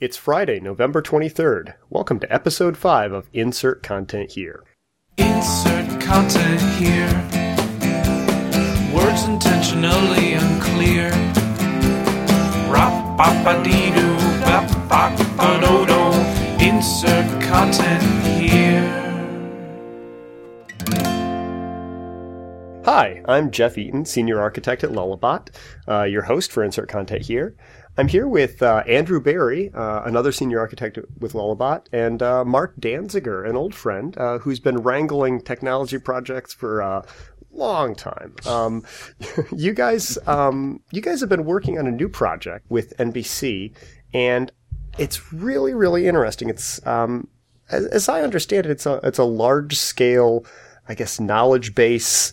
It's Friday, November 23rd. Welcome to episode 5 of Insert Content Here. Insert content here. Words intentionally unclear. Rap ba dee doo bap ba do do. Insert content here. Hi, I'm Jeff Eaton, Senior Architect at Lullabot, uh, your host for Insert Content Here. I'm here with uh, Andrew Berry, uh, another senior architect with Lullabot, and uh, Marc Danziger, an old friend uh, who's been wrangling technology projects for a long time. Um, you guys, um, you guys have been working on a new project with NBC, and it's really, really interesting. It's um, as, as I understand it, it's a it's a large scale, I guess, knowledge base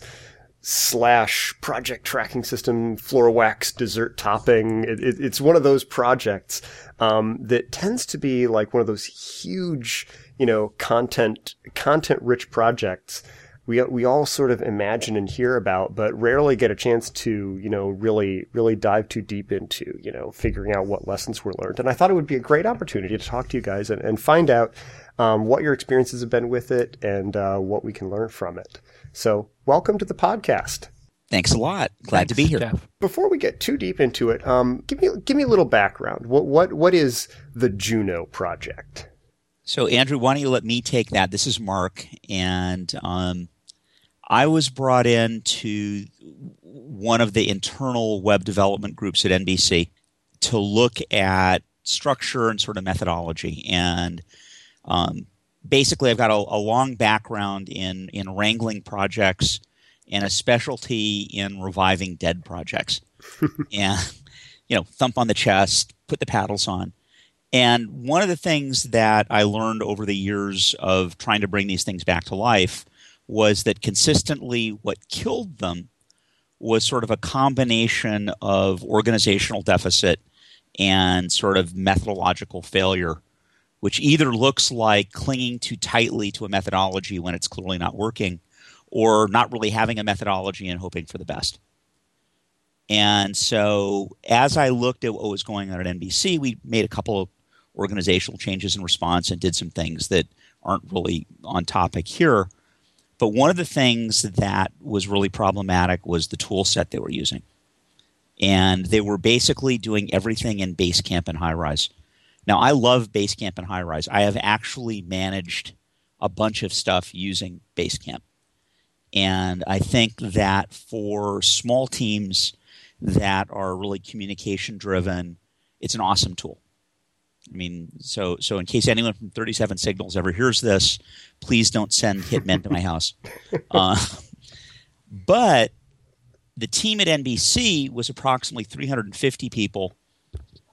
slash project tracking system, floor wax, dessert topping. It, it, it's one of those projects um, that tends to be like one of those huge, you know, content content rich projects. We, we all sort of imagine and hear about, but rarely get a chance to, you know, really, really dive too deep into, you know, figuring out what lessons were learned. And I thought it would be a great opportunity to talk to you guys and, and find out um, what your experiences have been with it and uh, what we can learn from it. So, welcome to the podcast. Thanks a lot. Glad Thanks, to be here. Jeff. Before we get too deep into it, um, give me give me a little background. What what what is the Juno project? So, Andrew, why don't you let me take that? This is Marc, and um, I was brought in to one of the internal web development groups at NBC to look at structure and sort of methodology. And um, basically, I've got a, a long background in in wrangling projects and a specialty in reviving dead projects. and you know, thump on the chest, put the paddles on. And one of the things that I learned over the years of trying to bring these things back to life was that consistently what killed them was sort of a combination of organizational deficit and sort of methodological failure, which either looks like clinging too tightly to a methodology when it's clearly not working, or not really having a methodology and hoping for the best. And so, as I looked at what was going on at NBC, we made a couple of organizational changes in response and did some things that aren't really on topic here. But one of the things that was really problematic was the tool set they were using. And they were basically doing everything in Basecamp and Highrise. Now, I love Basecamp and Highrise. I have actually managed a bunch of stuff using Basecamp. And I think that for small teams that are really communication driven, it's an awesome tool. I mean, so so in case anyone from 37 Signals ever hears this, please don't send hitmen to my house. Uh, but the team at NBC was approximately 350 people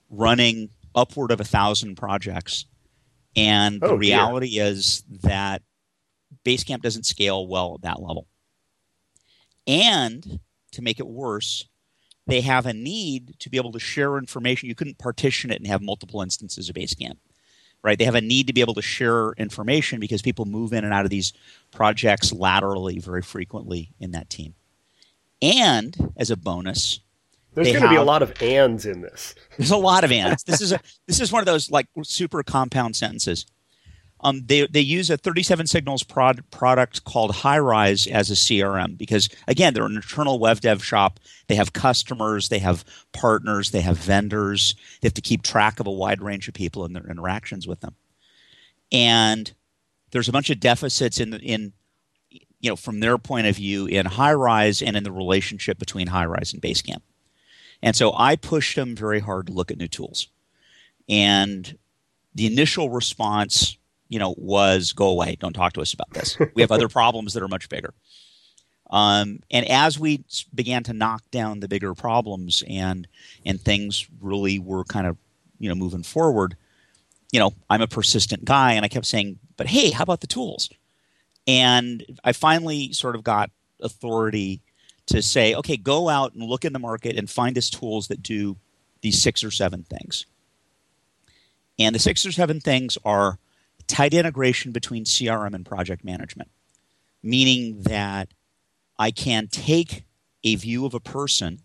running upward of a thousand projects, and the Oh, dear. reality is that Basecamp doesn't scale well at that level. And to make it worse, they have a need to be able to share information. You couldn't partition it and have multiple instances of Basecamp, right? They have a need to be able to share information because people move in and out of these projects laterally very frequently in that team. And as a bonus, There's going to be a lot of ands in this. there's a lot of ands. This is a this is one of those like super compound sentences. Um, they they use a 37 signals prod, product called Highrise as a CRM because again they're an internal web dev shop. They have customers, they have partners, they have vendors. They have to keep track of a wide range of people and their interactions with them. And there's a bunch of deficits in the, in you know from their point of view in Highrise and in the relationship between Highrise and Basecamp. And so I pushed them very hard to look at new tools. And the initial response, you know, was go away. Don't talk to us about this. We have other problems that are much bigger. Um, and as we began to knock down the bigger problems and and things really were kind of you know moving forward, you know, I'm a persistent guy, and I kept saying, "But hey, how about the tools?" And I finally sort of got authority to say, okay, go out and look in the market and find us tools that do these six or seven things. And the six or seven things are tight integration between CRM and project management, meaning that I can take a view of a person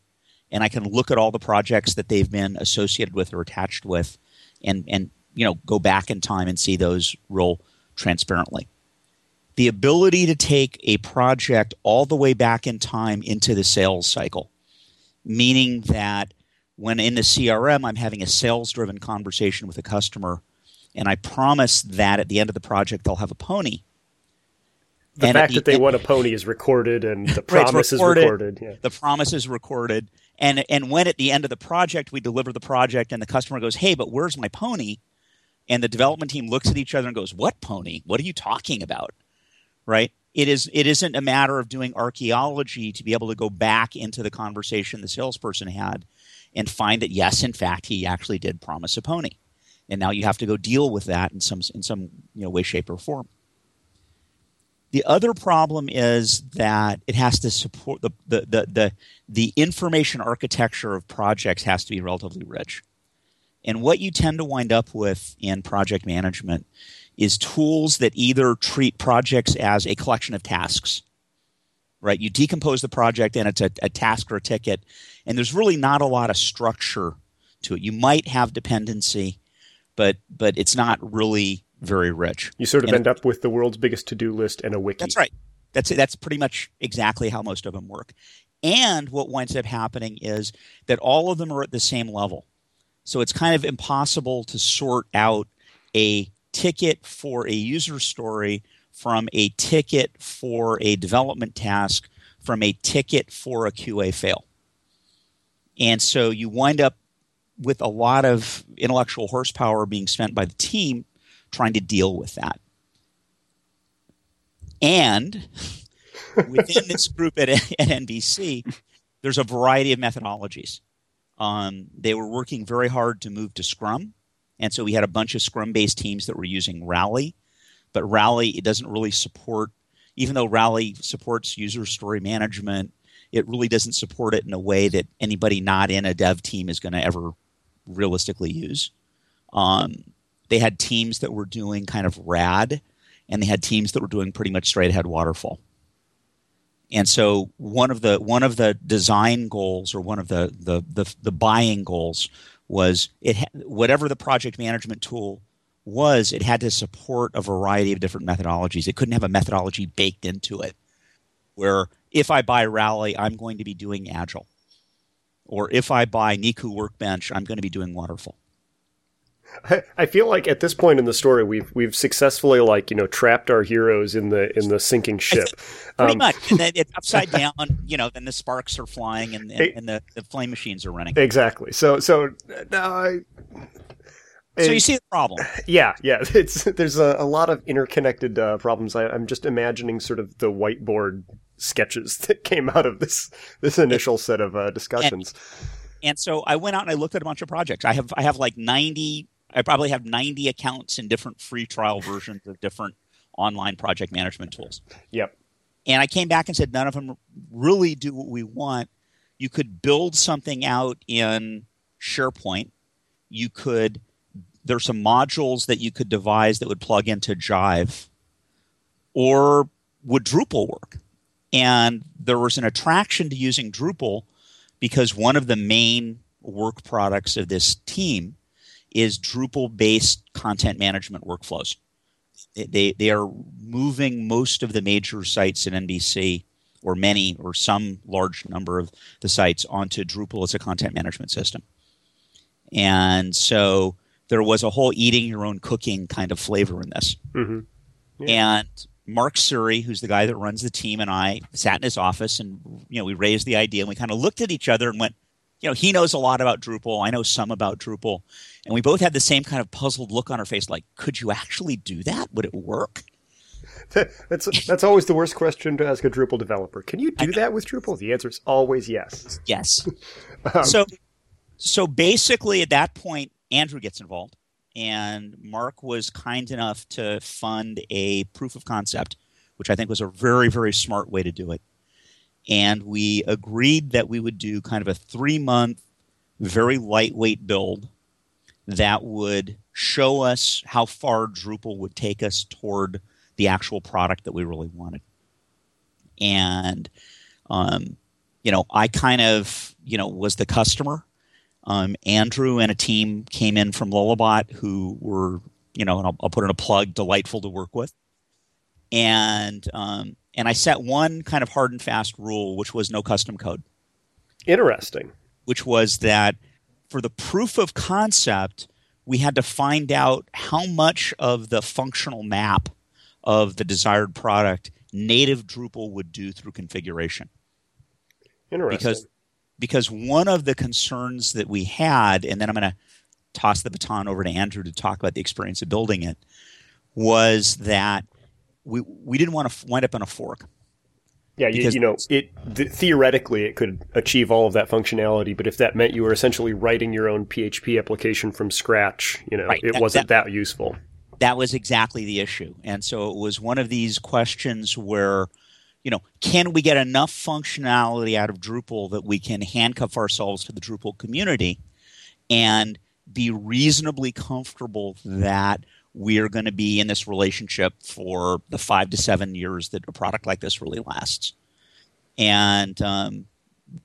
and I can look at all the projects that they've been associated with or attached with and, and you know go back in time and see those roll transparently. The ability to take a project all the way back in time into the sales cycle, meaning that when in the CRM I'm having a sales driven conversation with a customer and I promise that at the end of the project they'll have a pony. The And fact at that they want a pony is recorded and the Right, promise recorded. is recorded. Yeah. the promise is recorded and and when at the end of the project we deliver the project and the customer goes hey but where's my pony and the development team looks at each other and goes what pony what are you talking about right? It is it isn't a matter of doing archaeology to be able to go back into the conversation the salesperson had and find that yes in fact he actually did promise a pony. And now you have to go deal with that in some in some you know way shape or form. The other problem is that it has to support the, the, the, the, the information architecture of projects has to be relatively rich. And what you tend to wind up with in project management is tools that either treat projects as a collection of tasks, right? You decompose the project and it's a, a task or a ticket, and there's really not a lot of structure to it. You might have dependency, but but it's not really very rich. You sort of And- end up with the world's biggest to-do list and a wiki. That's right. That's that's pretty much exactly how most of them work. And what winds up happening is that all of them are at the same level. So it's kind of impossible to sort out a ticket for a user story from a ticket for a development task from a ticket for a QA fail. And so you wind up with a lot of intellectual horsepower being spent by the team trying to deal with that. And within this group at, at NBC, there's a variety of methodologies. Um, they were working very hard to move to Scrum, and so we had a bunch of Scrum-based teams that were using Rally, but Rally it doesn't really support. Even though Rally supports user story management, it really doesn't support it in a way that anybody not in a dev team is going to ever realistically use. Um, they had teams that were doing kind of rad and they had teams that were doing pretty much straight ahead waterfall and so one of the one of the design goals or one of the the the, the buying goals was it whatever the project management tool was it had to support a variety of different methodologies. It couldn't have a methodology baked into it where if i buy rally i'm going to be doing agile or if i buy niku workbench i'm going to be doing waterfall I, I feel like at this point in the story, we've we've successfully like you know trapped our heroes in the in the sinking ship. Pretty Um, much. And then it's upside down, you know, then the sparks are flying and, and, and the, the flame machines are running. Exactly. So so uh, I, So you see the problem. yeah yeah it's there's a, a lot of interconnected uh, problems. I, I'm just imagining sort of the whiteboard sketches that came out of this this initial set of uh, discussions. And so I went out and I looked at a bunch of projects. I have I have like 90 I probably have 90 accounts in different free trial versions of different online project management tools. Yep. And I came back and said none of them really do what we want. You could build something out in SharePoint. You could there's some modules that you could devise that would plug into Jive or would Drupal work? And there was an attraction to using Drupal because one of the main work products of this team is Drupal based content management workflows. They- They, are moving most of the major sites in NBC, or many, or some large number of the sites onto Drupal as a content management system. And so there was a whole eating your own cooking kind of flavor in this. hmm And Mark Suri, who's the guy that runs the team, and I sat in his office and you know we raised the idea and we kind of looked at each other and went, you know, he knows a lot about Drupal, I know some about Drupal, and we both had the same kind of puzzled look on our face, like, could you actually do that? Would it work? That's that's always the worst question to ask a Drupal developer. Can you do that with Drupal? The answer is always yes. Yes. Um, so so basically at that point andrew gets involved and mark was kind enough to fund a proof of concept which i think was a very very smart way to do it and we agreed that we would do kind of a three month very lightweight build that would show us how far drupal would take us toward the actual product that we really wanted and um, you know, I kind of, you know, was the customer. Um, Andrew and a team came in from Lullabot who were, you know, and I'll, I'll put in a plug, delightful to work with. And um, and I set one kind of hard and fast rule, which was no custom code. Interesting. Which was that for the proof of concept, we had to find out how much of the functional map of the desired product native Drupal would do through configuration. Interesting. Because because one of the concerns that we had, and then I'm going to toss the baton over to Andrew to talk about the experience of building it, was that we we didn't want to wind up on a fork. Yeah, you, you know, it th- theoretically it could achieve all of that functionality, but if that meant you were essentially writing your own PHP application from scratch, you know, Right, it that- wasn't that, useful. that was exactly the issue. And so it was one of these questions where, you know, can we get enough functionality out of Drupal that we can handcuff ourselves to the Drupal community and be reasonably comfortable that we are going to be in this relationship for the five to seven years that a product like this really lasts. And um,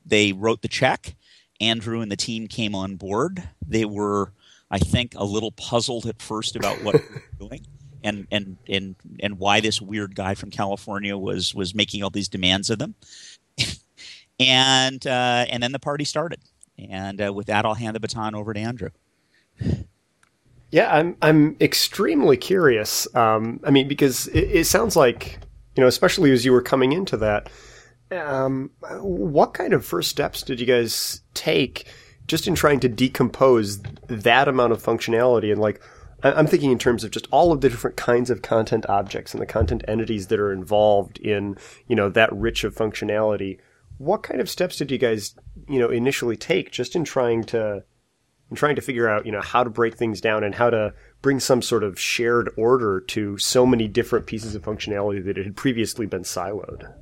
they wrote the check. Andrew and the team came on board. They were, I think, a little puzzled at first about what we were doing and, and, and, and why this weird guy from California was, was making all these demands of them. and, uh, and then the party started. And uh, with that, I'll hand the baton over to Andrew. Yeah, I'm I'm extremely curious. Um, I mean, because it, it sounds like you know, especially as you were coming into that, um, what kind of first steps did you guys take just in trying to decompose that amount of functionality and like? I'm thinking in terms of just all of the different kinds of content objects and the content entities that are involved in, you know, that rich of functionality. What kind of steps did you guys, you know, initially take just in trying to and trying to figure out, you know, how to break things down and how to bring some sort of shared order to so many different pieces of functionality that it had previously been siloed.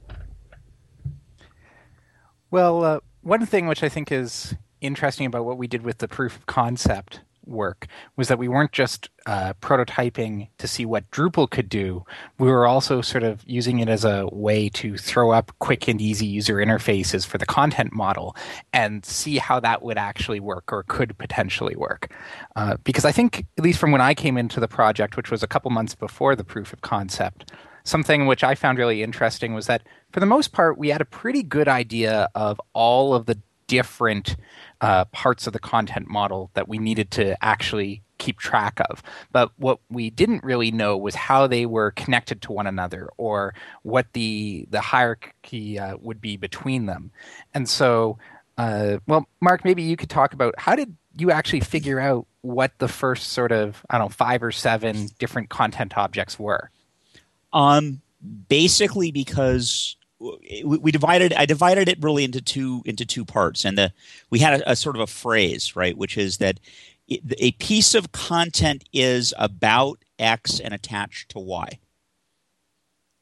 Well, uh, one thing which I think is interesting about what we did with the proof of concept work was that we weren't just uh, prototyping to see what Drupal could do. We were also sort of using it as a way to throw up quick and easy user interfaces for the content model and see how that would actually work or could potentially work. Uh, because I think, at least from when I came into the project, which was a couple months before the proof of concept, something which I found really interesting was that for the most part, we had a pretty good idea of all of the different uh, parts of the content model that we needed to actually keep track of. But what we didn't really know was how they were connected to one another or what the the hierarchy uh, would be between them. And so, uh, well, Marc, maybe you could talk about how did you actually figure out what the first sort of I don't know five or seven different content objects were. Um, basically because we, divided. I divided it really into two into two parts, and the we had a, a sort of a phrase, right, which is that it, a piece of content is about X and attached to Y.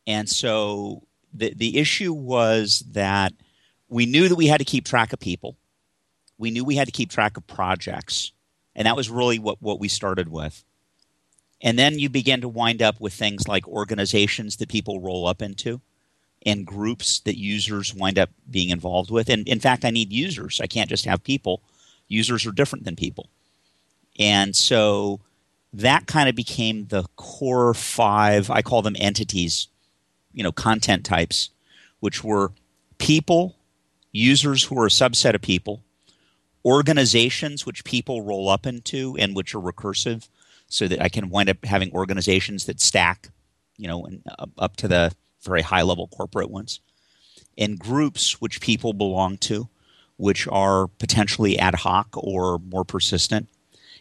And so the the issue was that we knew that we had to keep track of people. We knew we had to keep track of projects, and that was really what what we started with. And then you begin to wind up with things like organizations that people roll up into and groups that users wind up being involved with. And in fact, I need users. I can't just have people. Users are different than people. And so that kind of became the core five, I call them entities, you know, content types, which were people, users who are a subset of people, organizations which people roll up into and which are recursive so that I can wind up having organizations that stack, you know, up, uh, up to the very high level corporate ones, and groups which people belong to, which are potentially ad hoc or more persistent,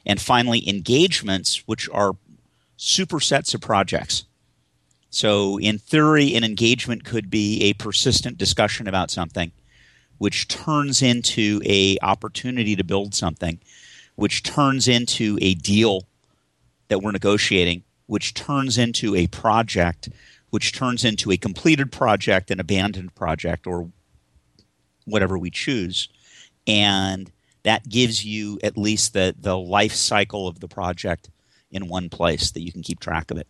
and finally engagements which are supersets of projects. So, in theory, an engagement could be a persistent discussion about something, which turns into a opportunity to build something, which turns into a deal that we're negotiating, which turns into a project, which turns into a completed project, an abandoned project, or whatever we choose. And that gives you at least the, the life cycle of the project in one place that you can keep track of it.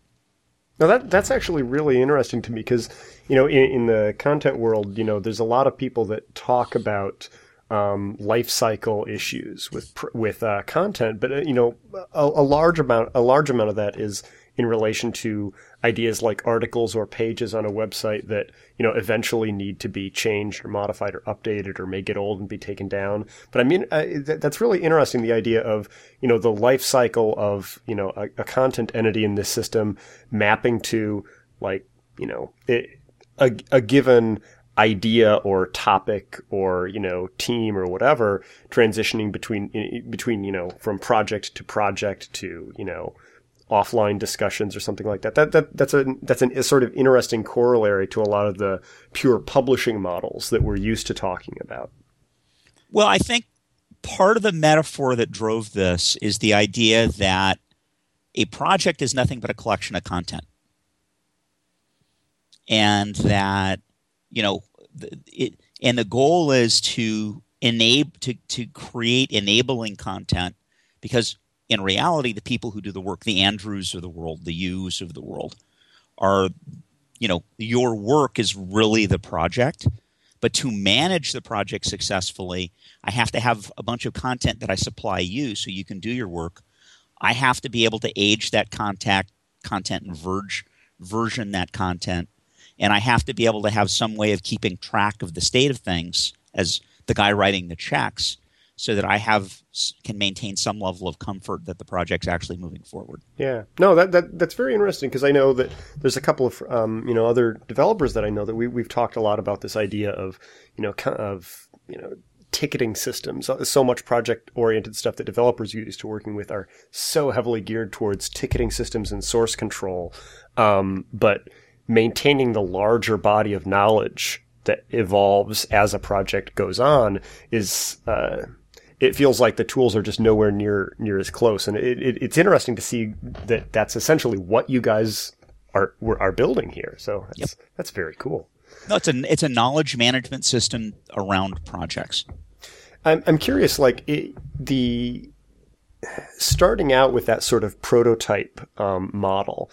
Now that that's actually really interesting to me because you know in, in the content world, you know, there's a lot of people that talk about um, life cycle issues with with uh, content, but uh, you know, a, a large amount a large amount of that is in relation to ideas like articles or pages on a website that you know eventually need to be changed or modified or updated or may get old and be taken down. But I mean, th- that's really interesting. The idea of you know the life cycle of you know a, a content entity in this system mapping to like you know it, a, a given idea or topic or you know team or whatever transitioning between between you know from project to project to you know offline discussions or something like that. That, that that's a that's an, a sort of interesting corollary to a lot of the pure publishing models that we're used to talking about. Well, I think part of the metaphor that drove this is the idea that a project is nothing but a collection of content. And that, you know, it, and the goal is to enable to, to create enabling content because in reality, the people who do the work, the Andrews of the world, the Yous of the world, are, you know, your work is really the project. But to manage the project successfully, I have to have a bunch of content that I supply you so you can do your work. I have to be able to age that contact content and verge, version that content. And I have to be able to have some way of keeping track of the state of things as the guy writing the checks so that I have can maintain some level of comfort that the project's actually moving forward. Yeah, no, that, that that's very interesting because I know that there's a couple of um, you know other developers that I know that we we've talked a lot about this idea of you know of you know ticketing systems. So much project oriented stuff that developers use to working with are so heavily geared towards ticketing systems and source control, um, but maintaining the larger body of knowledge that evolves as a project goes on is uh, it feels like the tools are just nowhere near near as close. And it, it, it's interesting to see that that's essentially what you guys are are building here. So that's, yep. that's very cool. No, it's a it's a knowledge management system around projects. I'm I'm curious, like it, the starting out with that sort of prototype um, model.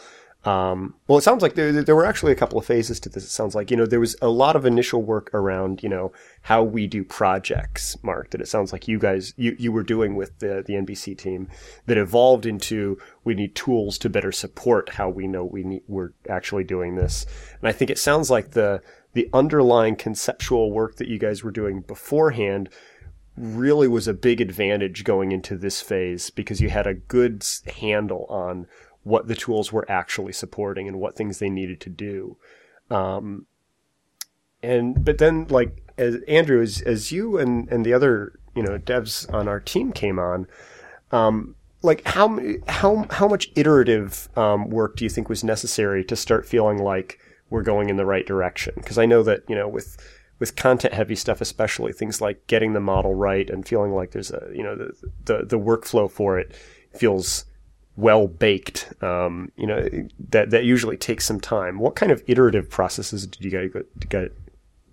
Um, well, it sounds like there, there were actually a couple of phases to this. It sounds like, you know, there was a lot of initial work around, you know, how we do projects, Marc, that it sounds like you guys, you, you were doing with the, the NBC team that evolved into we need tools to better support how we know we need, we're actually doing this. And I think it sounds like the, the underlying conceptual work that you guys were doing beforehand really was a big advantage going into this phase because you had a good handle on what the tools were actually supporting and what things they needed to do. Um, and but then like as Andrew as as you and and the other you know devs on our team came on, um, like how how how much iterative um, work do you think was necessary to start feeling like we're going in the right direction? Because I know that you know with with content heavy stuff especially things like getting the model right and feeling like there's a you know the the, the workflow for it feels well baked. Um, you know that that usually takes some time. What kind of iterative processes did you guys go, did,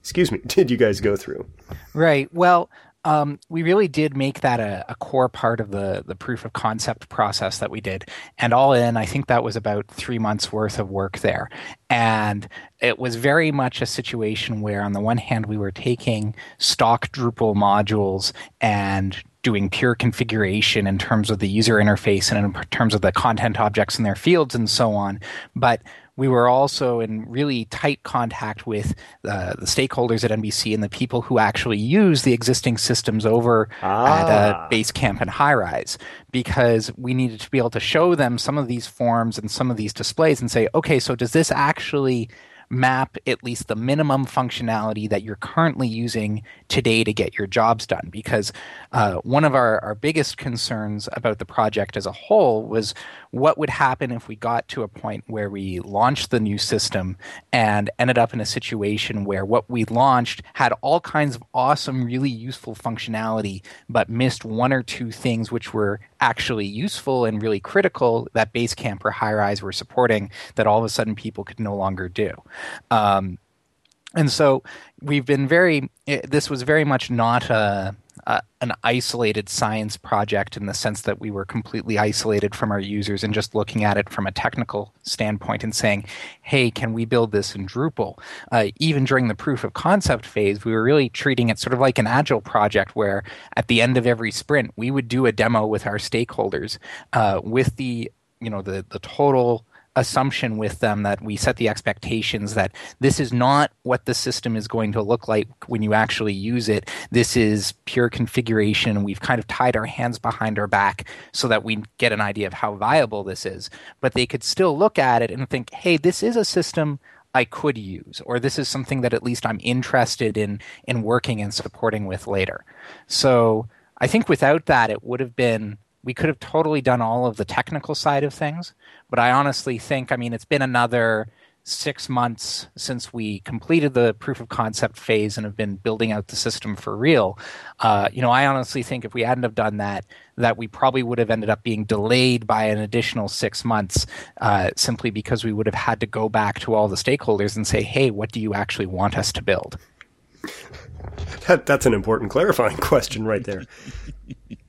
excuse me did you guys go through? Right. Well, um, we really did make that a, a, core part of the the proof of concept process that we did, and all in, I think that was about three months worth of work there, and it was very much a situation where, on the one hand, we were taking stock Drupal modules and doing pure configuration in terms of the user interface and in terms of the content objects in their fields and so on. But we were also in really tight contact with uh, the stakeholders at NBC and the people who actually use the existing systems over ah. at uh, Basecamp and Highrise because we needed to be able to show them some of these forms and some of these displays and say, okay, so does this actually map at least the minimum functionality that you're currently using today to get your jobs done. Because uh, one of our, our biggest concerns about the project as a whole was what would happen if we got to a point where we launched the new system and ended up in a situation where what we launched had all kinds of awesome, really useful functionality, but missed one or two things which were actually useful and really critical that Basecamp or Highrise were supporting that all of a sudden people could no longer do. Um, and so we've been very, this was very much not a, an isolated science project in the sense that we were completely isolated from our users and just looking at it from a technical standpoint and saying, hey, can we build this in Drupal? Uh, even during the proof of concept phase, we were really treating it sort of like an agile project where at the end of every sprint, we would do a demo with our stakeholders uh, with the you know the the total assumption with them that we set the expectations that this is not what the system is going to look like when you actually use it. This is pure configuration. We've kind of tied our hands behind our back so that we get an idea of how viable this is. But they could still look at it and think, hey, this is a system I could use, or this is something that at least I'm interested in in working and supporting with later. So I think without that, it would have been we could have totally done all of the technical side of things. But I honestly think, I mean, it's been another six months since we completed the proof of concept phase and have been building out the system for real. Uh, you know, I honestly think if we hadn't have done that, that we probably would have ended up being delayed by an additional six months, uh, simply because we would have had to go back to all the stakeholders and say, "Hey, what do you actually want us to build?" That, that's an important clarifying question right there.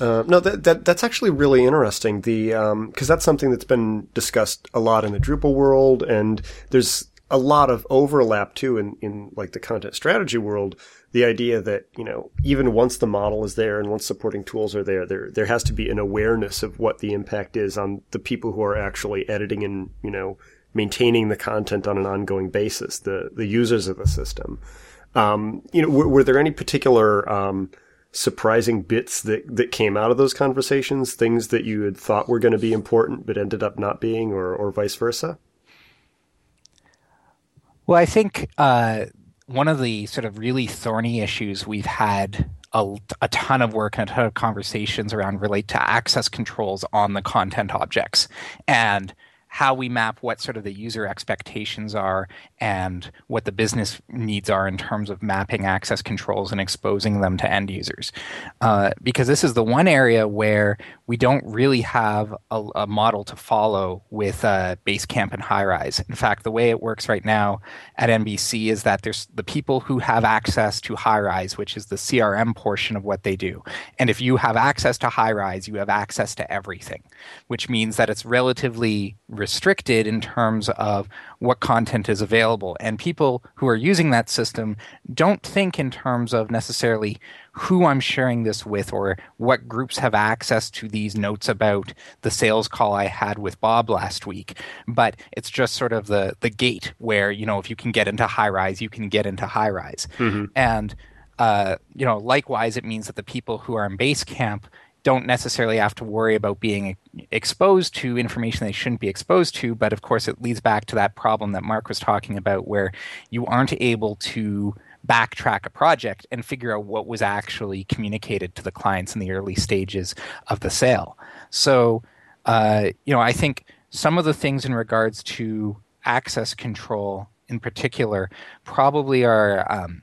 Uh, no, that, that that's actually really interesting. The um because um, that's something that's been discussed a lot in the Drupal world, and there's a lot of overlap too in in like the content strategy world. The idea that you know even once the model is there and once supporting tools are there, there there has to be an awareness of what the impact is on the people who are actually editing and you know maintaining the content on an ongoing basis, the the users of the system. Um, you know, were, were there any particular um, surprising bits that, that came out of those conversations, things that you had thought were going to be important but ended up not being, or, or vice versa? Well, I think uh, one of the sort of really thorny issues we've had a, a, ton of work and a ton of conversations around relate to access controls on the content objects. And how we map what sort of the user expectations are and what the business needs are in terms of mapping access controls and exposing them to end users. Uh, because this is the one area where we don't really have a, a model to follow with uh, Basecamp and Highrise. In fact, the way it works right now at NBC is that there's the people who have access to Highrise, which is the CRM portion of what they do. And if you have access to Highrise, you have access to everything, which means that it's relatively restricted in terms of what content is available. And people who are using that system don't think in terms of necessarily who I'm sharing this with or what groups have access to these notes about the sales call I had with Bob last week. But it's just sort of the the gate where, you know, if you can get into Highrise, you can get into Highrise. Mm-hmm. And uh, you know, likewise, it means that the people who are in Basecamp don't necessarily have to worry about being exposed to information they shouldn't be exposed to. But of course, it leads back to that problem that Marc was talking about, where you aren't able to backtrack a project and figure out what was actually communicated to the clients in the early stages of the sale. So, uh, you know, I think some of the things in regards to access control in particular probably are um,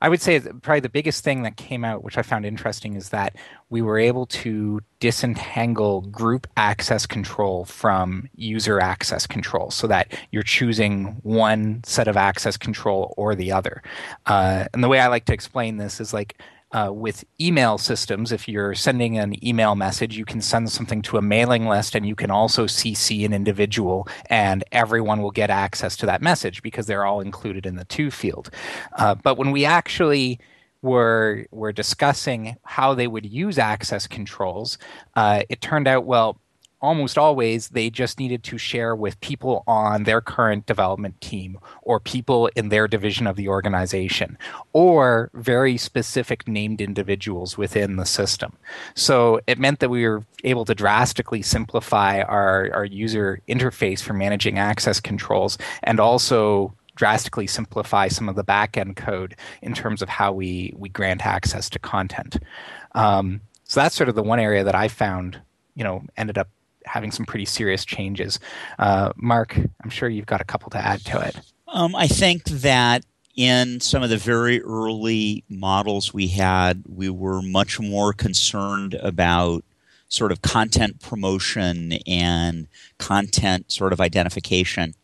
I would say probably the biggest thing that came out, which I found interesting, is that we were able to disentangle group access control from user access control so that you're choosing one set of access control or the other. Uh, and the way I like to explain this is like uh, with email systems, if you're sending an email message, you can send something to a mailing list and you can also CC an individual, and everyone will get access to that message because they're all included in the to field. Uh, but when we actually were were discussing how they would use access controls, uh, it turned out well almost always they just needed to share with people on their current development team or people in their division of the organization or very specific named individuals within the system. So it meant that we were able to drastically simplify our, our user interface for managing access controls and also drastically simplify some of the backend code in terms of how we, we grant access to content. Um, so that's sort of the one area that I found, you know, ended up having some pretty serious changes. Uh, Marc, I'm sure you've got a couple to add to it. Um, I think that in some of the very early models we had, we were much more concerned about sort of content promotion and content sort of identification.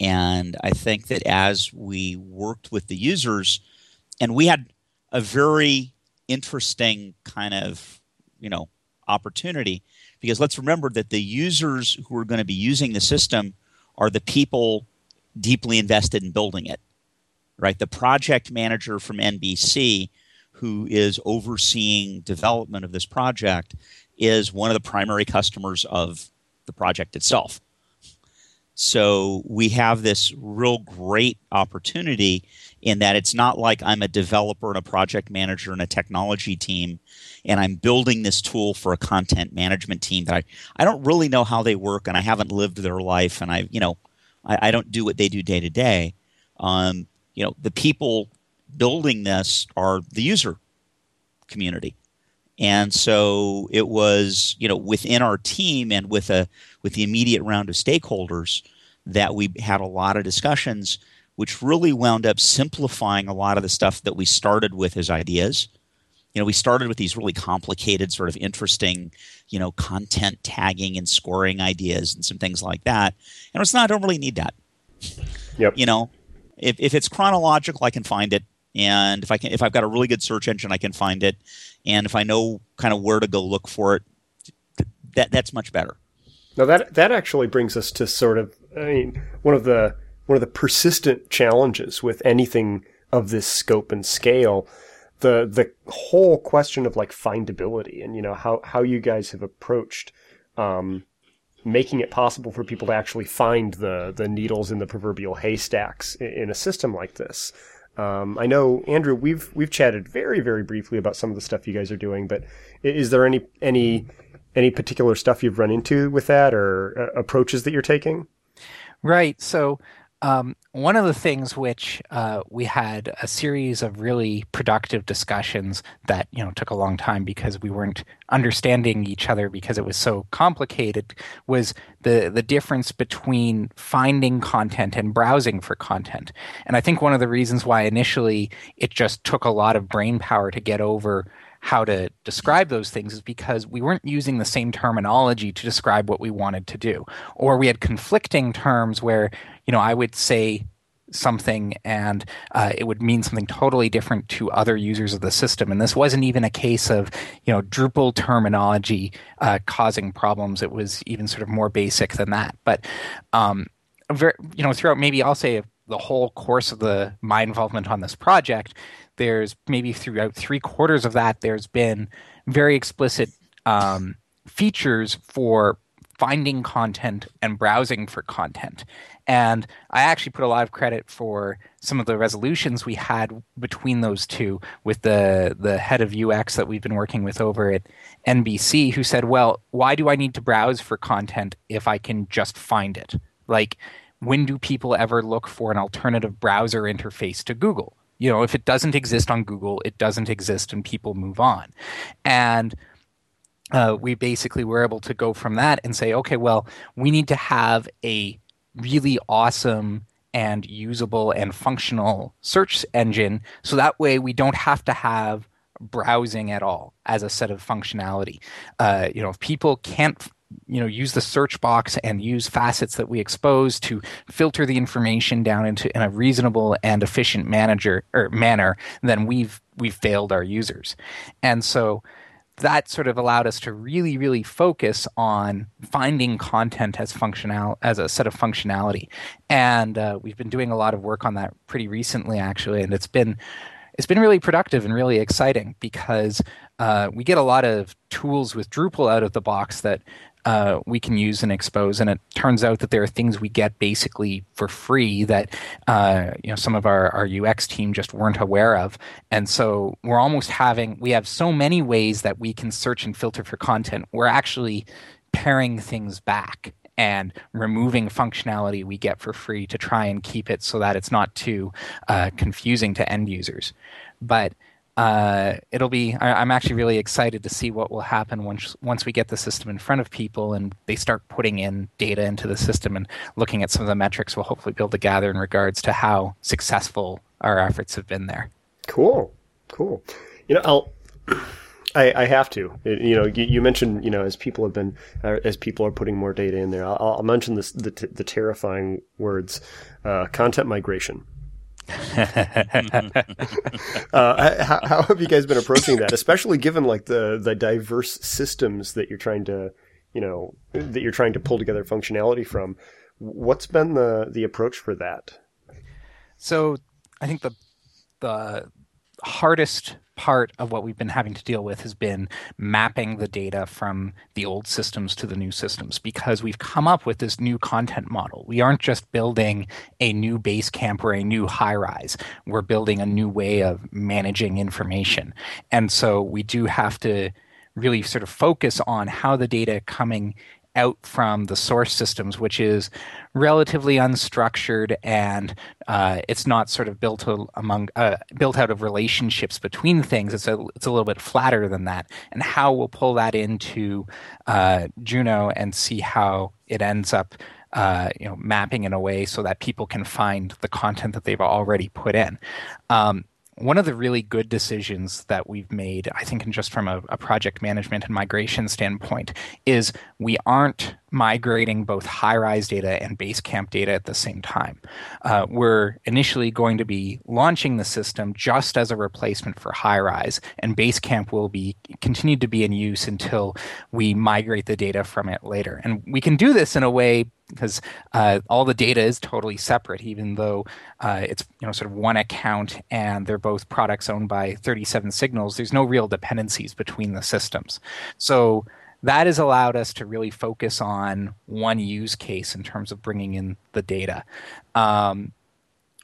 And I think that as we worked with the users, and we had a very interesting kind of you know opportunity because let's remember that the users who are going to be using the system are the people deeply invested in building it right? The project manager from nbc who is overseeing development of this project is one of the primary customers of the project itself. So we have this real great opportunity in that it's not like I'm a developer and a project manager and a technology team and I'm building this tool for a content management team that I, I don't really know how they work and I haven't lived their life and I you know I, I don't do what they do day to day. Um, you know the people building this are the user community. And so it was, you know, within our team and with a with the immediate round of stakeholders that we had a lot of discussions, which really wound up simplifying a lot of the stuff that we started with as ideas. You know, we started with these really complicated, sort of interesting, you know, content tagging and scoring ideas and some things like that. And it's not, I don't really need that. Yep. You know, if, if it's chronological, I can find it and if I can, if I've got a really good search engine, I can find it, and if I know kind of where to go look for it, that that's much better. Now that that actually brings us to sort of, I mean, one of the one of the persistent challenges with anything of this scope and scale, the the whole question of like findability and you know how how you guys have approached. Um, making it possible for people to actually find the the needles in the proverbial haystacks in, in a system like this. Um, I know Andrew, we've we've chatted very very briefly about some of the stuff you guys are doing, but is there any any any particular stuff you've run into with that or uh, approaches that you're taking? Right. So um, one of the things which uh, we had a series of really productive discussions that you know took a long time because we weren't understanding each other because it was so complicated was the the difference between finding content and browsing for content. And I think one of the reasons why initially it just took a lot of brain power to get over how to describe those things is because we weren't using the same terminology to describe what we wanted to do. Or we had conflicting terms where you know i would say something and uh, it would mean something totally different to other users of the system. And this wasn't even a case of you know drupal terminology uh, causing problems. It was even sort of more basic than that. But um, very, you know throughout maybe i'll say the whole course of the my involvement on this project there's maybe throughout three quarters of that, there's been very explicit um, features for finding content and browsing for content. And I actually put a lot of credit for some of the resolutions we had between those two with the, the head of UX that we've been working with over at NBC, who said, Well, why do I need to browse for content if I can just find it? Like, when do people ever look for an alternative browser interface to Google? You know, if it doesn't exist on Google, it doesn't exist and people move on. And uh, we basically were able to go from that and say, okay, well, we need to have a really awesome and usable and functional search engine so that way we don't have to have browsing at all as a set of functionality. Uh, you know, if people can't you know use the search box and use facets that we expose to filter the information down into in a reasonable and efficient manager or manner then we've we've failed our users. And so that sort of allowed us to really really focus on finding content as functional as a set of functionality. And uh, we've been doing a lot of work on that pretty recently actually and it's been it's been really productive and really exciting because uh, we get a lot of tools with Drupal out of the box that uh, we can use and expose. And it turns out that there are things we get basically for free that uh, you know some of our, our UX team just weren't aware of. And so we're almost having we have so many ways that we can search and filter for content. We're actually paring things back and removing functionality we get for free to try and keep it so that it's not too uh, confusing to end users. But uh, it'll be I, am actually really excited to see what will happen once once we get the system in front of people and they start putting in data into the system and looking at some of the metrics we'll hopefully be able to gather in regards to how successful our efforts have been there cool cool you know i'll I, I have to. You know, you, you, mentioned you know as people have been uh, as people are putting more data in there. I'll, I'll mention this the, the terrifying words, uh, content migration. uh, how, how have you guys been approaching that, especially given like the the diverse systems that you're trying to, you know, that you're trying to pull together functionality from? What's been the the approach for that? So I think the the hardest part of what we've been having to deal with has been mapping the data from the old systems to the new systems because we've come up with this new content model. We aren't just building a new Basecamp or a new Highrise. We're building a new way of managing information. And so we do have to really sort of focus on how the data coming out from the source systems, which is relatively unstructured and uh, it's not sort of built among uh, built out of relationships between things. It's a it's a little bit flatter than that. And how we'll pull that into uh, Juno and see how it ends up. Uh, you know, mapping in a way so that people can find the content that they've already put in. Um, one of the really good decisions that we've made, I think, and just from a, a, project management and migration standpoint, is we aren't migrating both Highrise data and Basecamp data at the same time. Uh, we're initially going to be launching the system just as a replacement for Highrise, and Basecamp will be continued to be in use until we migrate the data from it later. And we can do this in a way because uh, all the data is totally separate, even though uh, it's you know sort of one account and they're both products owned by 37 signals. There's no real dependencies between the systems, so that has allowed us to really focus on one use case in terms of bringing in the data. Um,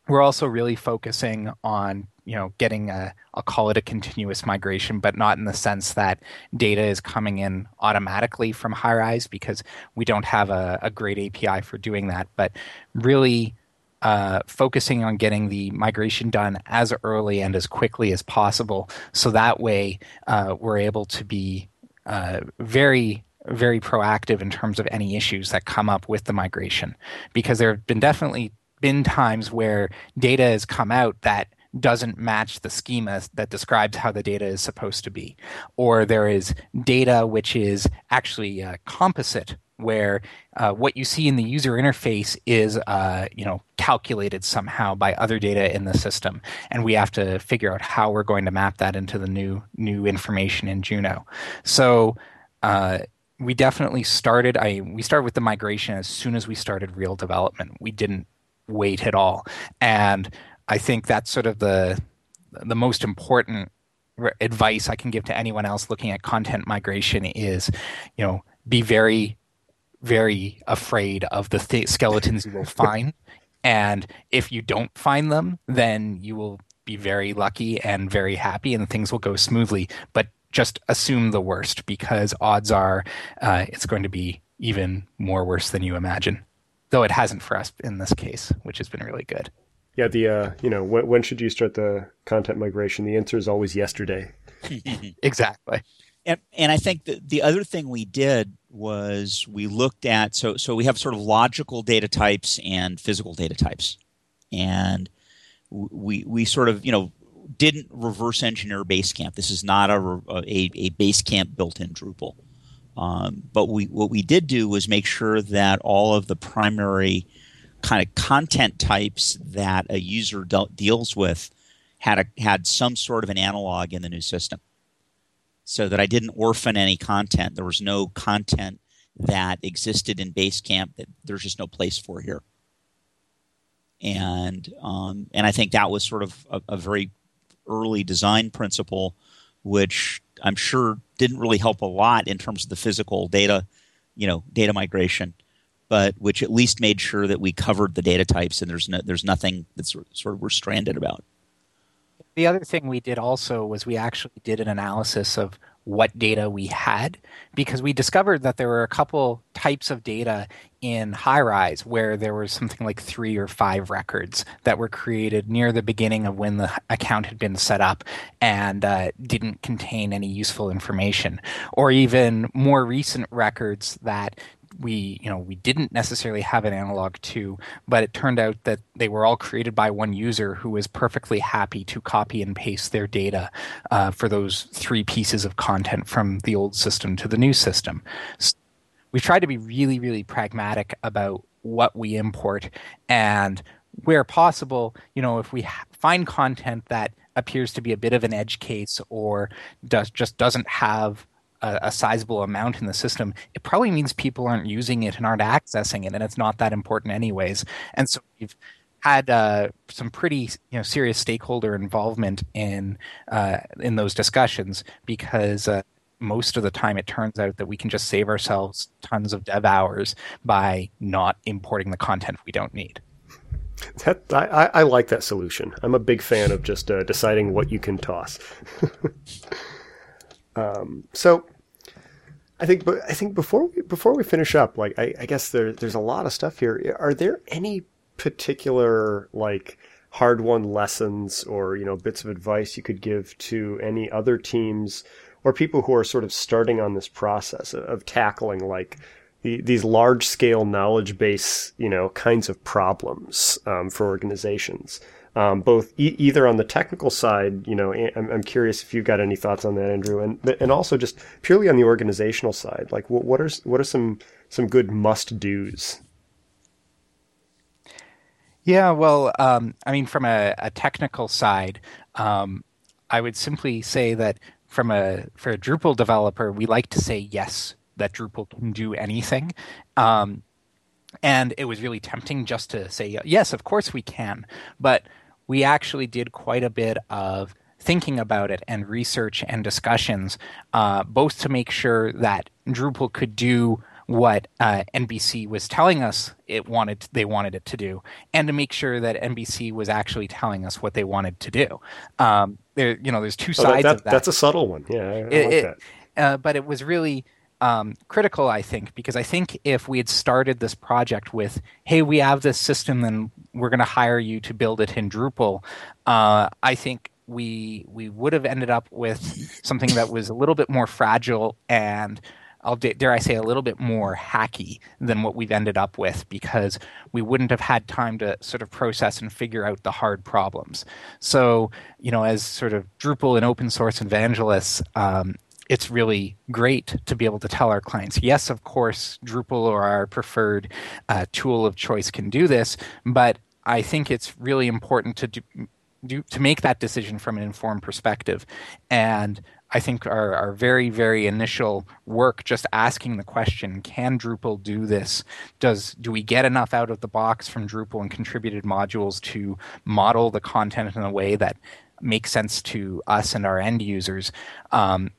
we're also really focusing on you know getting a I'll call it a continuous migration, but not in the sense that data is coming in automatically from Highrise because we don't have a, a great API for doing that. But really uh, focusing on getting the migration done as early and as quickly as possible, so that way uh, we're able to be uh, very very proactive in terms of any issues that come up with the migration because there have been definitely been times where data has come out that doesn't match the schema that describes how the data is supposed to be. Or there is data which is actually uh, composite, where uh, what you see in the user interface is uh, you know calculated somehow by other data in the system, and we have to figure out how we're going to map that into the new new information in Juno. So. Uh, we definitely started. I we started with the migration as soon as we started real development. We didn't wait at all, and I think that's sort of the the most important advice I can give to anyone else looking at content migration is, you know, be very, very afraid of the th- skeletons you will find, and if you don't find them, then you will be very lucky and very happy, and things will go smoothly. But just assume the worst because odds are uh, it's going to be even more worse than you imagine. Though it hasn't for us in this case, which has been really good. Yeah, the uh, you know when, when should you start the content migration? The answer is always yesterday. exactly. And and I think the the other thing we did was we looked at so so we have sort of logical data types and physical data types, and we we sort of you know didn't reverse engineer Basecamp. This is not a a, a Basecamp built in Drupal. Um, but we what we did do was make sure that all of the primary kind of content types that a user de- deals with had a, had some sort of an analog in the new system, so that I didn't orphan any content. There was no content that existed in Basecamp that there's just no place for here. And um, and I think that was sort of a, a very early design principle, which I'm sure didn't really help a lot in terms of the physical data, you know, data migration but which at least made sure that we covered the data types and there's no, there's nothing that's sort of we're stranded about. The other thing we did also was we actually did an analysis of what data we had because we discovered that there were a couple types of data in Highrise where there was something like three or five records that were created near the beginning of when the account had been set up and uh, didn't contain any useful information, or even more recent records that we you know we didn't necessarily have an analog to but it turned out that they were all created by one user who was perfectly happy to copy and paste their data uh, for those three pieces of content from the old system to the new system. So we tried to be really really pragmatic about what we import and where possible, you know, if we find content that appears to be a bit of an edge case or does just doesn't have a, a, sizable amount in the system, it probably means people aren't using it and aren't accessing it, and it's not that important anyways. And so we've had uh, some pretty you know serious stakeholder involvement in uh, in those discussions because uh, most of the time it turns out that we can just save ourselves tons of dev hours by not importing the content we don't need. That, I, I like that solution. I'm a big fan of just uh, deciding what you can toss. um, so, I think, but I think before we, before we finish up, like I, I guess there, there's a lot of stuff here. Are there any particular like hard won lessons or you know bits of advice you could give to any other teams or people who are sort of starting on this process of, of tackling like the, these large scale knowledge base you know kinds of problems um, for organizations um, both e- either on the technical side you know I'm, I'm, curious if you've got any thoughts on that andrew and and also just purely on the organizational side like what, what are what are some some good must do's yeah, well, um, I mean, from a, a technical side, um, I would simply say that from a for a Drupal developer, we like to say yes that Drupal can do anything. Um, and it was really tempting just to say yes, of course we can. But we actually did quite a bit of thinking about it and research and discussions, uh, both to make sure that Drupal could do what uh, NBC was telling us it wanted they wanted it to do, and to make sure that NBC was actually telling us what they wanted to do. Um, there, you know, there's two sides oh, that, that, of that. That's a subtle one, yeah. I, I it, like it, that. Uh, but it was really um, critical, I think, because I think if we had started this project with, "Hey, we have this system, and we're going to hire you to build it in Drupal," uh, I think we we would have ended up with something that was a little bit more fragile and I'll dare I say a little bit more hacky than what we've ended up with because we wouldn't have had time to sort of process and figure out the hard problems. So, you know, as sort of Drupal and open source evangelists, um, it's really great to be able to tell our clients, yes, of course, Drupal or our preferred uh, tool of choice can do this, but I think it's really important to do, do, to make that decision from an informed perspective. And I think our, our very, very initial work just asking the question, can Drupal do this? Does do we get enough out of the box from Drupal and contributed modules to model the content in a way that makes sense to us and our end users? Um,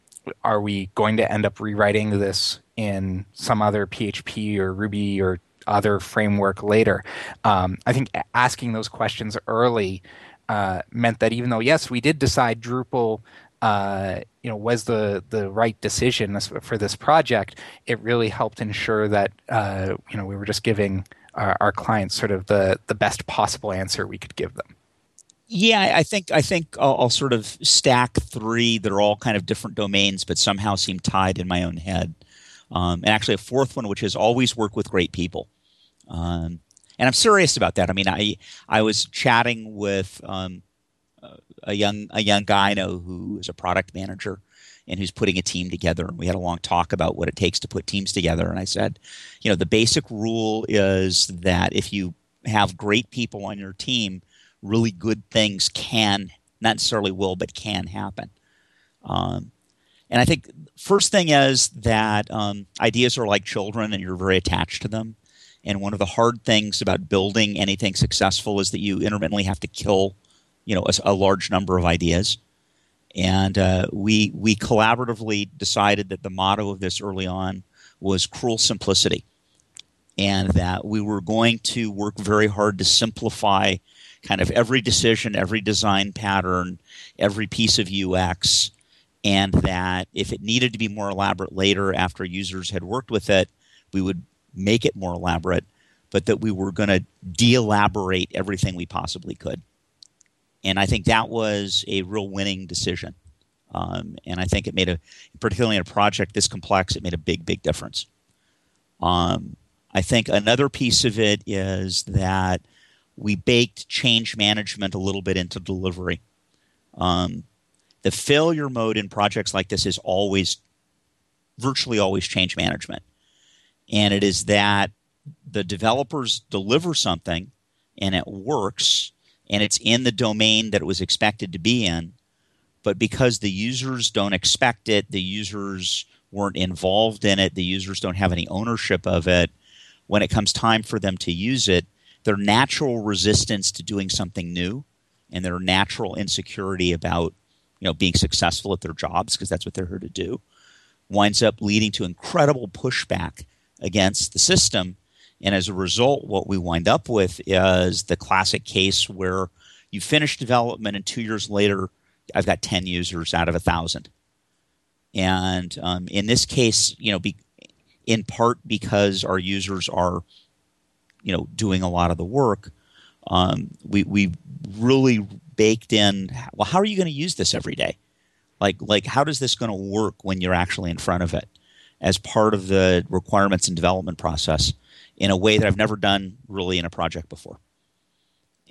are we going to end up rewriting this in some other PHP or Ruby or other framework later? Um, I think asking those questions early uh, meant that even though yes, we did decide Drupal uh, you know was the the right decision for this project, it really helped ensure that uh, you know we were just giving our, our, clients sort of the the best possible answer we could give them. Yeah, I think I think I'll, I'll sort of stack three that are all kind of different domains, but somehow seem tied in my own head. Um, and actually, a fourth one, which is always work with great people. Um, and I'm serious about that. I mean, I I was chatting with um, a young a young guy I know who is a product manager and who's putting a team together. And we had a long talk about what it takes to put teams together. And I said, you know, the basic rule is that if you have great people on your team, really good things can, not necessarily will, but can happen. Um, and I think first thing is that um, ideas are like children, and you're very attached to them. And one of the hard things about building anything successful is that you intermittently have to kill you know a, a large number of ideas, and uh, we we collaboratively decided that the motto of this early on was cruel simplicity, and that we were going to work very hard to simplify kind of every decision, every design pattern, every piece of UX, and that if it needed to be more elaborate later after users had worked with it, we would make it more elaborate, but that we were going to de elaborate everything we possibly could. And I think that was a real winning decision. Um, and I think it made a, particularly in a project this complex, it made a big, big difference. Um, I think another piece of it is that we baked change management a little bit into delivery. Um, the failure mode in projects like this is always, virtually always change management. And it is that the developers deliver something and it works and it's in the domain that it was expected to be in. But because the users don't expect it, the users weren't involved in it, the users don't have any ownership of it, when it comes time for them to use it, their natural resistance to doing something new and their natural insecurity about you know being successful at their jobs because that's what they're here to do winds up leading to incredible pushback against the system. And as a result what we wind up with is the classic case where you finish development and two years later i've got 10 users out of a thousand. And um, in this case you know be, in part because our users are you know doing a lot of the work um, we we really baked in well how are you going to use this every day like like how does this going to work when you're actually in front of it as part of the requirements and development process in a way that I've never done really in a project before.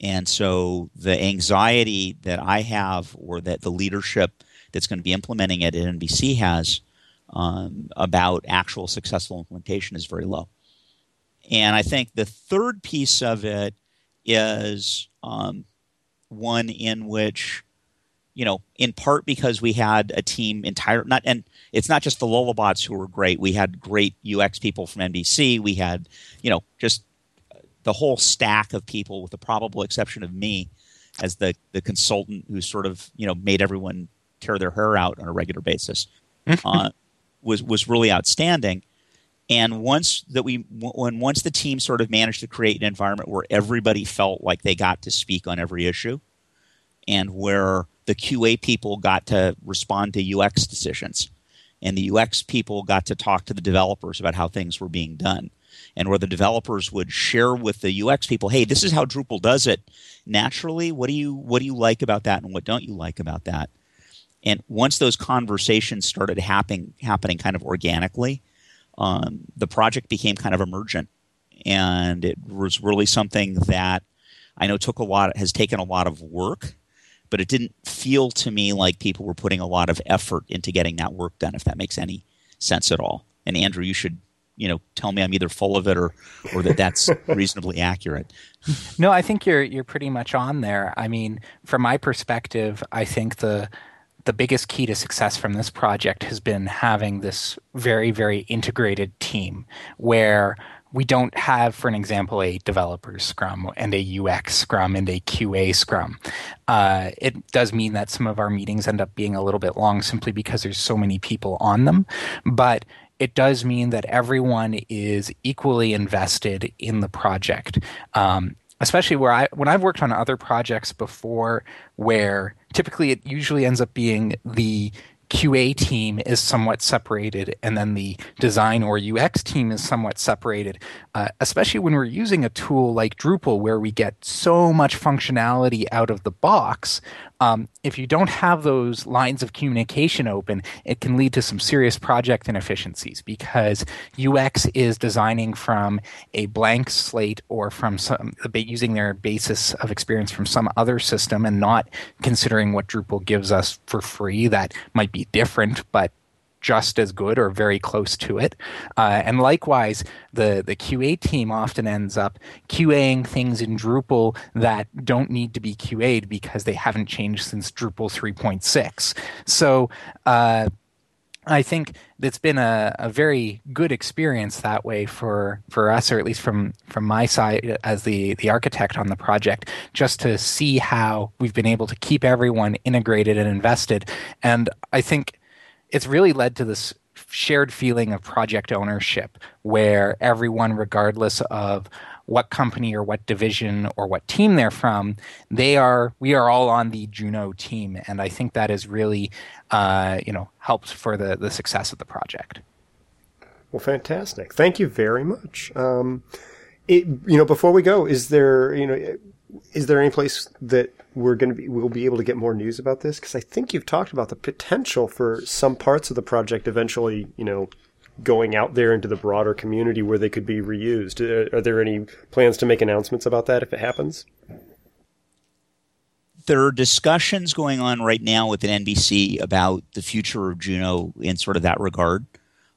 And so the anxiety that I have, or that the leadership that's going to be implementing it at NBC has um, about actual successful implementation is very low. And I think the third piece of it is um, one in which, you know, in part because we had a team entire not and it's not just the Lullabots who were great. We had great UX people from NBC. We had, you know, just the whole stack of people, with the probable exception of me, as the the consultant who sort of you know made everyone tear their hair out on a regular basis, uh, was was really outstanding. And once that we when once the team sort of managed to create an environment where everybody felt like they got to speak on every issue, and where the QA people got to respond to UX decisions, and the UX people got to talk to the developers about how things were being done, and where the developers would share with the UX people, "Hey, this is how Drupal does it. Naturally, what do you what do you like about that, and what don't you like about that?" And once those conversations started happening happening kind of organically, um, the project became kind of emergent, and it was really something that I know took a lot has taken a lot of work, but it didn't feel to me like people were putting a lot of effort into getting that work done. If that makes any sense at all. And Andrew, you should you know tell me I'm either full of it or or that that's reasonably accurate. No, I think you're you're pretty much on there. I mean, from my perspective, I think the the biggest key to success from this project has been having this very, very integrated team where we don't have, for an example, a developer scrum and a UX scrum and a QA scrum. Uh, it does mean that some of our meetings end up being a little bit long simply because there's so many people on them. But it does mean that everyone is equally invested in the project. Um, especially where I when I've worked on other projects before where typically it usually ends up being the QA team is somewhat separated and then the design or UX team is somewhat separated, uh, especially when we're using a tool like Drupal where we get so much functionality out of the box. Um, if you don't have those lines of communication open, it can lead to some serious project inefficiencies because UX is designing from a blank slate or from some using their basis of experience from some other system and not considering what Drupal gives us for free that might be different but just as good or very close to it. Uh, and likewise, the, the QA team often ends up QAing things in Drupal that don't need to be QA'd because they haven't changed since Drupal 3.6. So, uh, I think it's been a, a very good experience that way for, for us, or at least from, from my side as the, the architect on the project, just to see how we've been able to keep everyone integrated and invested. And I think it's really led to this shared feeling of project ownership where everyone, regardless of what company or what division or what team they're from, they are we are all on the Juno team, and I think that has really uh, you know helped for the the success of the project. Well, fantastic! Thank you very much. Um, it, you know, before we go, is there you know is there any place that we're going to be we'll be able to get more news about this because I think you've talked about the potential for some parts of the project eventually, you know, going out there into the broader community where they could be reused. Are, are there any plans to make announcements about that if it happens? There are discussions going on right now within NBC about the future of Juno in sort of that regard.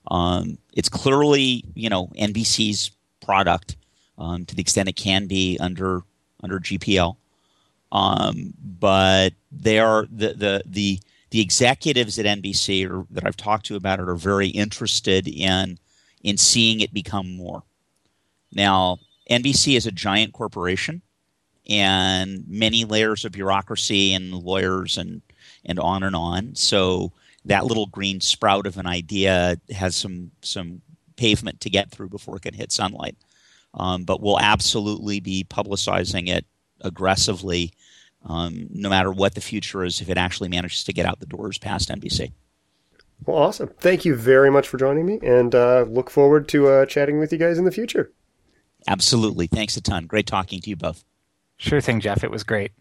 Um, it's clearly, you know, NBC's product um, to the extent it can be under under GPL. Um, but they are the the the the executives at NBC or, that I've talked to about it are very interested in in seeing it become more. Now, NBC is a giant corporation and many layers of bureaucracy and lawyers and and on and on. So that little green sprout of an idea has some some pavement to get through before it can hit sunlight. Um, but we'll absolutely be publicizing it aggressively, um, no matter what the future is, if it actually manages to get out the doors past NBC. Well, awesome. Thank you very much for joining me, and uh, look forward to uh, chatting with you guys in the future. Absolutely. Thanks a ton. Great talking to you both. Sure thing, Jeff. It was great.